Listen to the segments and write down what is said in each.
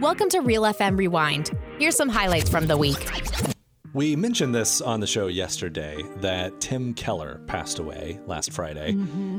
Welcome to Real FM Rewind. Here's some highlights from the week. We mentioned this on the show yesterday that Tim Keller passed away last Friday.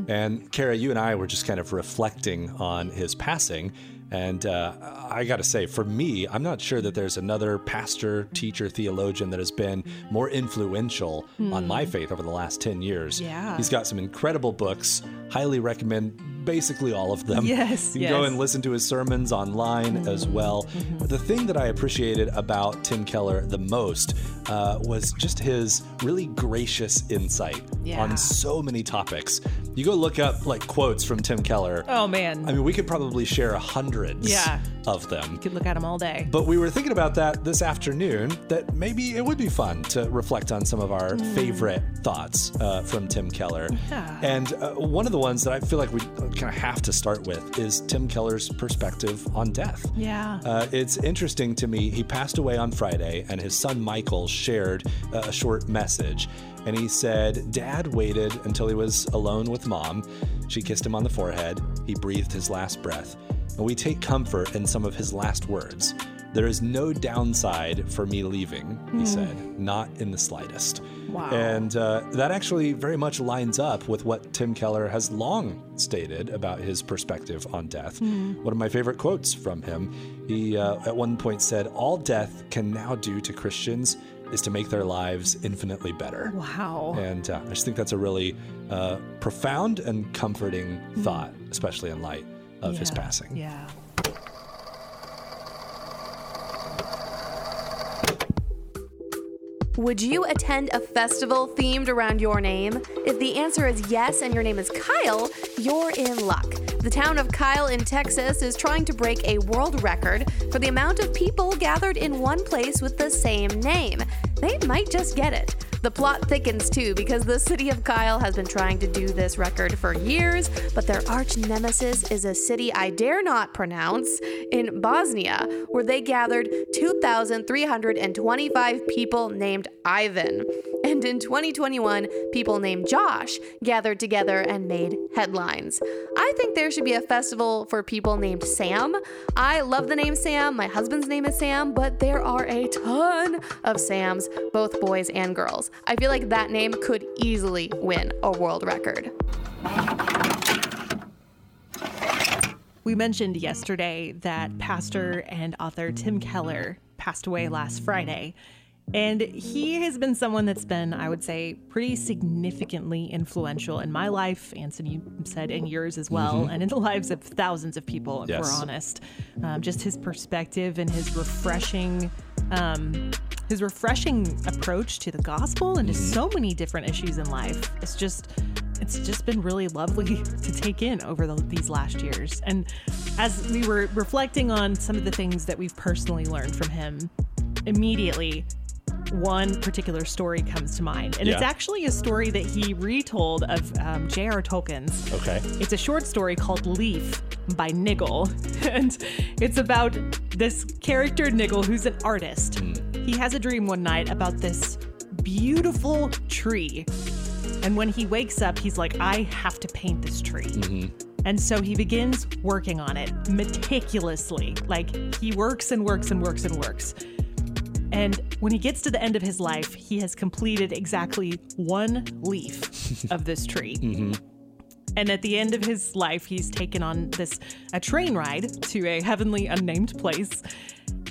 And Kara, you and I were just kind of reflecting on his passing. And uh, I got to say, for me, I'm not sure that there's another pastor, teacher, theologian that has been more influential on my faith over the last 10 years. Yeah. He's got some incredible books. Highly recommend basically all of them. Yes, You can go and listen to his sermons online as well. The thing that I appreciated about Tim Keller the most uh, was just his really gracious insight Yeah. on so many topics. You go look up like quotes from Tim Keller. Oh man, I mean, we could probably share hundreds Yeah. of them. you could look at them all day. But we were thinking about that this afternoon, that maybe it would be fun to reflect on some of our favorite thoughts uh, from Tim Keller. Yeah. And uh, one of the ones that I feel like we kind of have to start with is Tim Keller's perspective on death. Yeah. Uh, it's interesting to me. He passed away on Friday, and his son Michael shared uh, a short message. And he said, Dad waited until he was alone with mom. She kissed him on the forehead. He breathed his last breath. And we take comfort in some of his last words. There is no downside for me leaving, he said, not in the slightest. Wow. And uh, that actually very much lines up with what Tim Keller has long stated about his perspective on death. One of my favorite quotes from him, he uh, at one point said, All death can now do to Christians is to make their lives infinitely better. wow. And uh, I just think that's a really uh, profound and comforting thought, especially in light of his passing. Yeah. Would you attend a festival themed around your name? If the answer is yes and your name is Kyle, you're in luck. The town of Kyle in Texas is trying to break a world record for the amount of people gathered in one place with the same name. They might just get it. The plot thickens too because the city of Kyle has been trying to do this record for years, but their arch nemesis is a city I dare not pronounce in Bosnia, where they gathered 2,325 people named Ivan. And in 2021, people named Josh gathered together and made headlines. I think there should be a festival for people named Sam. I love the name Sam. My husband's name is Sam, but there are a ton of Sams, both boys and girls. I feel like that name could easily win a world record. We mentioned yesterday that pastor and author Tim Keller passed away last Friday. And he has been someone that's been, I would say, pretty significantly influential in my life, Anson, you said in yours as well, and in the lives of thousands of people, if Yes. we're honest. Um, just his perspective and his refreshing, um, his refreshing approach to the gospel and to so many different issues in life. It's just, it's just been really lovely to take in over the, these last years. And as we were reflecting on some of the things that we've personally learned from him, immediately one particular story comes to mind. And it's actually a story that he retold of um, J.R. Tolkien's. Okay. It's a short story called Leaf by Niggle. And it's about this character, Niggle, who's an artist. He has a dream one night about this beautiful tree. And when he wakes up, he's like, I have to paint this tree. And so he begins working on it meticulously. Like he works and works and works and works. And when he gets to the end of his life, he has completed exactly one leaf of this tree. Mm-hmm. And at the end of his life, he's taken on this a train ride to a heavenly unnamed place.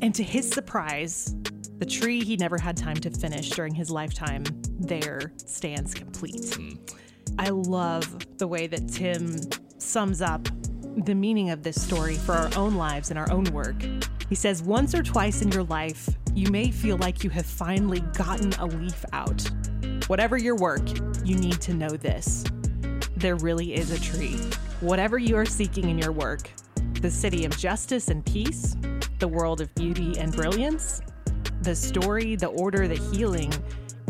And to his surprise, the tree he never had time to finish during his lifetime there stands complete. Hmm. I love the way that Tim sums up the meaning of this story for our own lives and our own work. He says, Once or twice in your life, you may feel like you have finally gotten a leaf out. Whatever your work, you need to know this. There really is a tree. Whatever you are seeking in your work, the city of justice and peace, the world of beauty and brilliance, the story, the order, the healing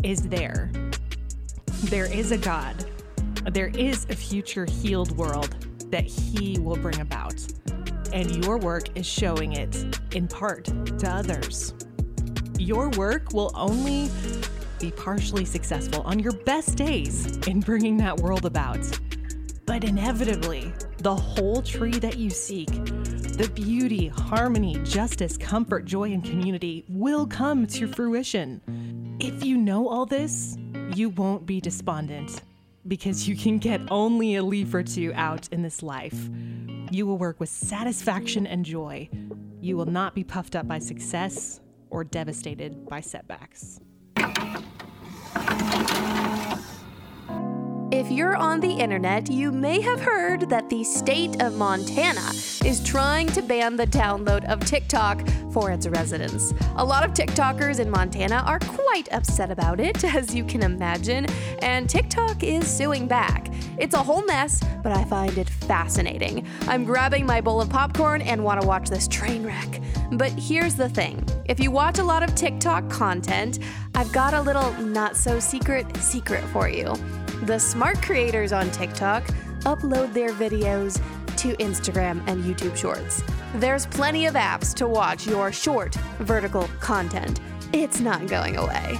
is there. There is a God. There is a future healed world that He will bring about. And your work is showing it in part to others. Your work will only be partially successful on your best days in bringing that world about. But inevitably, the whole tree that you seek the beauty, harmony, justice, comfort, joy, and community will come to fruition. If you know all this, you won't be despondent because you can get only a leaf or two out in this life. You will work with satisfaction and joy. You will not be puffed up by success or devastated by setbacks. If you're on the internet, you may have heard that the state of Montana is trying to ban the download of TikTok for its residents. A lot of TikTokers in Montana are quite upset about it, as you can imagine, and TikTok is suing back. It's a whole mess, but I find it fascinating. I'm grabbing my bowl of popcorn and want to watch this train wreck. But here's the thing if you watch a lot of TikTok content, I've got a little not so secret secret for you. The smart creators on TikTok upload their videos to Instagram and YouTube Shorts. There's plenty of apps to watch your short vertical content. It's not going away.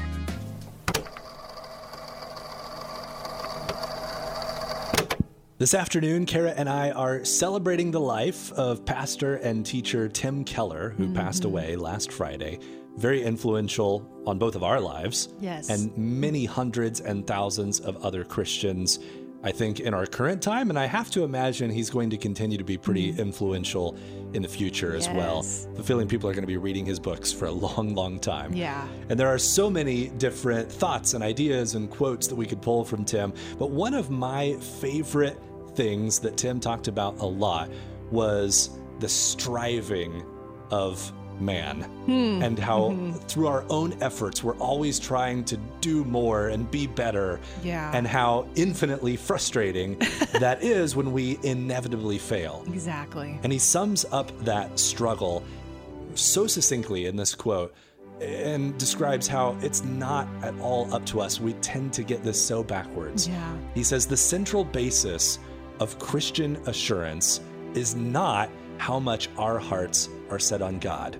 This afternoon, Kara and I are celebrating the life of pastor and teacher Tim Keller, who passed mm-hmm. away last Friday. Very influential on both of our lives. Yes. And many hundreds and thousands of other Christians, I think, in our current time. And I have to imagine he's going to continue to be pretty mm. influential in the future as well. Yes. The feeling people are going to be reading his books for a long, long time. Yeah. And there are so many different thoughts and ideas and quotes that we could pull from Tim. But one of my favorite things that Tim talked about a lot was the striving of man hmm. and how mm-hmm. through our own efforts we're always trying to do more and be better Yeah. and how infinitely frustrating that is when we inevitably fail Exactly. and he sums up that struggle so succinctly in this quote and describes how it's not at all up to us. We tend to get this so backwards. Yeah. He says the central basis of Christian assurance is not how much our hearts are set on God,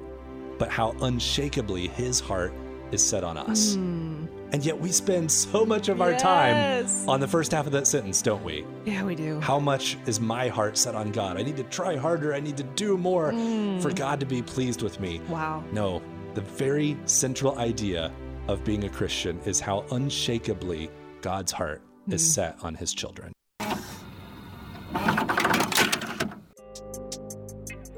but how unshakably his heart is set on us. Hmm. And yet we spend so much of our Yes. time on the first half of that sentence, don't we? Yeah, we do. How much is my heart set on God? I need to try harder. I need to do more hmm. for God to be pleased with me. Wow. No, the very central idea of being a Christian is how unshakably God's heart is hmm. set on his children.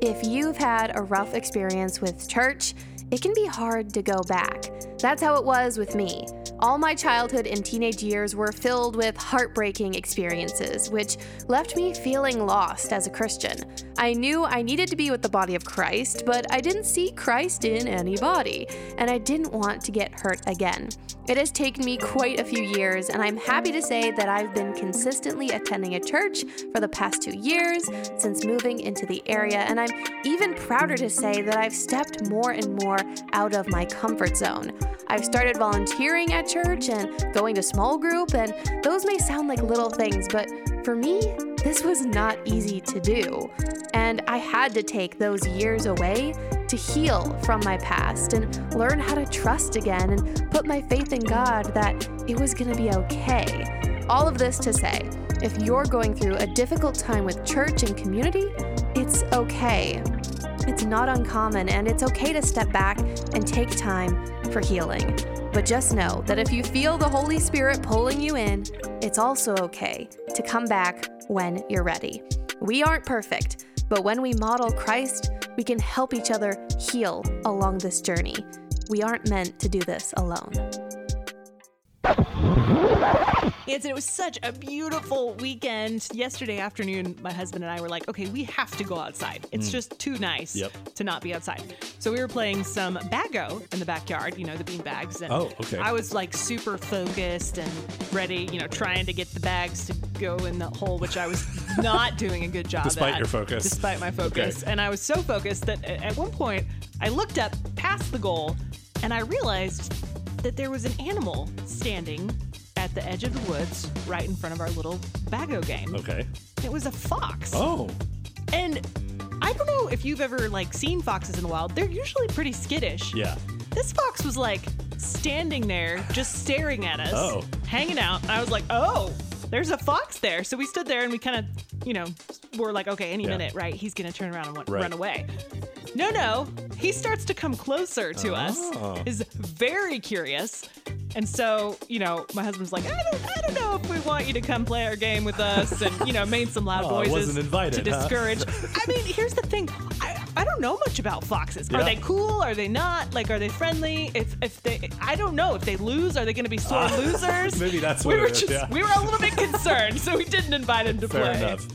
If you've had a rough experience with church, it can be hard to go back. That's how it was with me. All my childhood and teenage years were filled with heartbreaking experiences, which left me feeling lost as a Christian. I knew I needed to be with the body of Christ, but I didn't see Christ in anybody, and I didn't want to get hurt again. It has taken me quite a few years, and I'm happy to say that I've been consistently attending a church for the past two years since moving into the area, and I'm even prouder to say that I've stepped more and more out of my comfort zone. I've started volunteering at church and going to small group, and those may sound like little things, but for me, this was not easy to do. And I had to take those years away to heal from my past and learn how to trust again and put my faith in God that it was going to be okay. All of this to say, if you're going through a difficult time with church and community, it's okay. It's not uncommon, and it's okay to step back and take time for healing. But just know that if you feel the Holy Spirit pulling you in, it's also okay to come back when you're ready. We aren't perfect, but when we model Christ, we can help each other heal along this journey. We aren't meant to do this alone. Anson, it was such a beautiful weekend. Yesterday afternoon, my husband and I were like, okay, we have to go outside. It's mm. just too nice Yep. to not be outside. So we were playing some bago in the backyard, you know, the bean bags. And Oh, okay. I was like super focused and ready, you know, trying to get the bags to go in the hole, which I was not doing a good job Despite at, your focus. Despite my focus. Okay. And I was so focused that at one point I looked up past the goal and I realized that there was an animal standing at the edge of the woods right in front of our little bago game. Okay. It was a fox. Oh, And I don't know if you've ever like seen foxes in the wild. They're usually pretty skittish. yeah. This fox was like standing there, just staring at us, Oh. hanging out. I was like, oh, there's a fox there. So we stood there and we kind of you know, we're like, okay, any Yeah. minute, right? He's gonna turn around and wa- Right. run away. No, no, he starts to come closer to Oh. us. Is very curious. And so, you know, my husband's like, I don't, I don't know if we want you to come play our game with us, and you know, made some loud Oh, voices wasn't invited, to huh? discourage. I mean, here's the thing. I, I don't know much about foxes. Are they cool? Are they not? Like, are they friendly? If if they, I don't know. If they lose, are they going to be sore Ah, losers? maybe that's we were it is, just yeah. we were a little bit concerned, so we didn't invite him to Fair play. enough.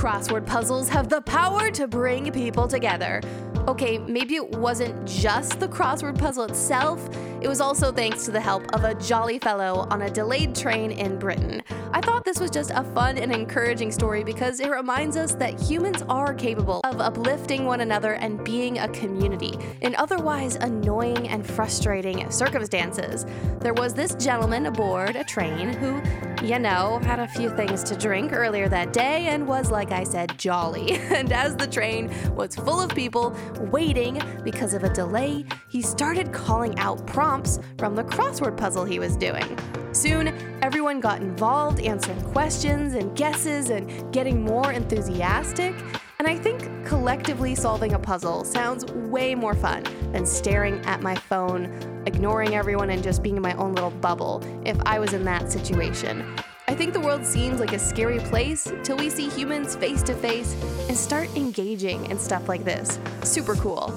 Crossword puzzles have the power to bring people together. Okay, maybe it wasn't just the crossword puzzle itself, it was also thanks to the help of a jolly fellow on a delayed train in Britain. I thought this was just a fun and encouraging story because it reminds us that humans are capable of uplifting one another and being a community in otherwise annoying and frustrating circumstances. There was this gentleman aboard a train who, you know, had a few things to drink earlier that day and was, like I said, jolly. And as the train was full of people waiting because of a delay, he started calling out prompts from the crossword puzzle he was doing. Soon, everyone got involved, answering questions and guesses and getting more enthusiastic. And I think collectively solving a puzzle sounds way more fun than staring at my phone, ignoring everyone, and just being in my own little bubble if I was in that situation. I think the world seems like a scary place till we see humans face to face and start engaging in stuff like this. Super cool.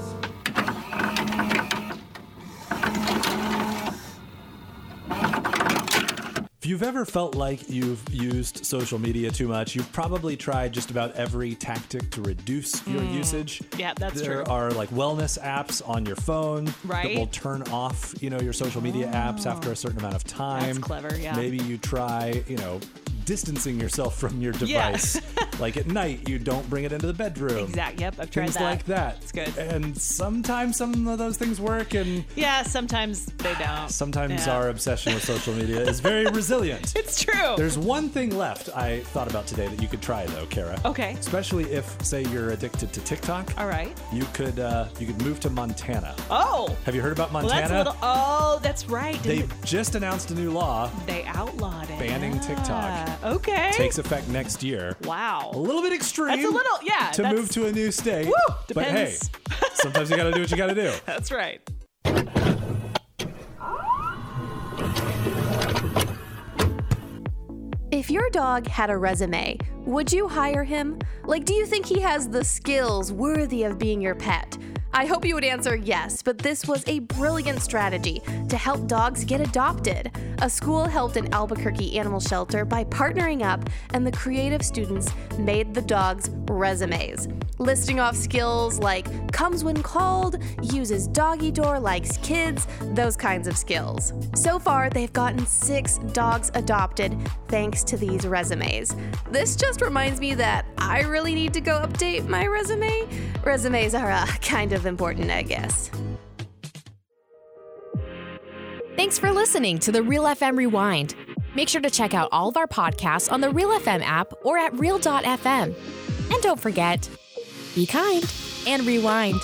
If you've ever felt like you've used social media too much, you've probably tried just about every tactic to reduce your hmm. usage. Yeah, that's there true. There are like wellness apps on your phone that will turn off, you know, your social media apps after a certain amount of time. That's clever, yeah. Maybe you try, you know, distancing yourself from your Yeah. like at night, you don't bring it into the bedroom. Exact. Yep, I've tried Things that. like that. It's good. And sometimes some of those things work, and Yeah, sometimes they don't. sometimes Yeah. our obsession with social media is very resilient. It's true. There's one thing left I thought about today that you could try though, Kara. Okay. Especially if, say, you're addicted to TikTok. All right. You could uh, you could move to Montana. Oh. Have you heard about Well, Montana? that's a little. Oh, that's right. they Didn't just announced a new law they outlawed it. banning TikTok. Ah, Okay. takes effect next year. wow. A little bit extreme. That's a little. Yeah. to move to a new state. Woo, But hey, sometimes you got to do what you got to do. That's right. If your dog had a resume, would you hire him? Like, do you think he has the skills worthy of being your pet? I hope you would answer yes, but this was a brilliant strategy to help dogs get adopted. A school helped an Albuquerque animal shelter by partnering up, and the creative students made the dogs resumes, listing off skills like comes when called, uses doggy door, likes kids, those kinds of skills. So far, they've gotten six dogs adopted thanks to these resumes. This just reminds me that I really need to go update my resume. Resumes are a kind of important, I guess. Thanks for listening to the Real FM Rewind. Make sure to check out all of our podcasts on the Real FM app or at Real.fm. And don't forget, be kind and rewind.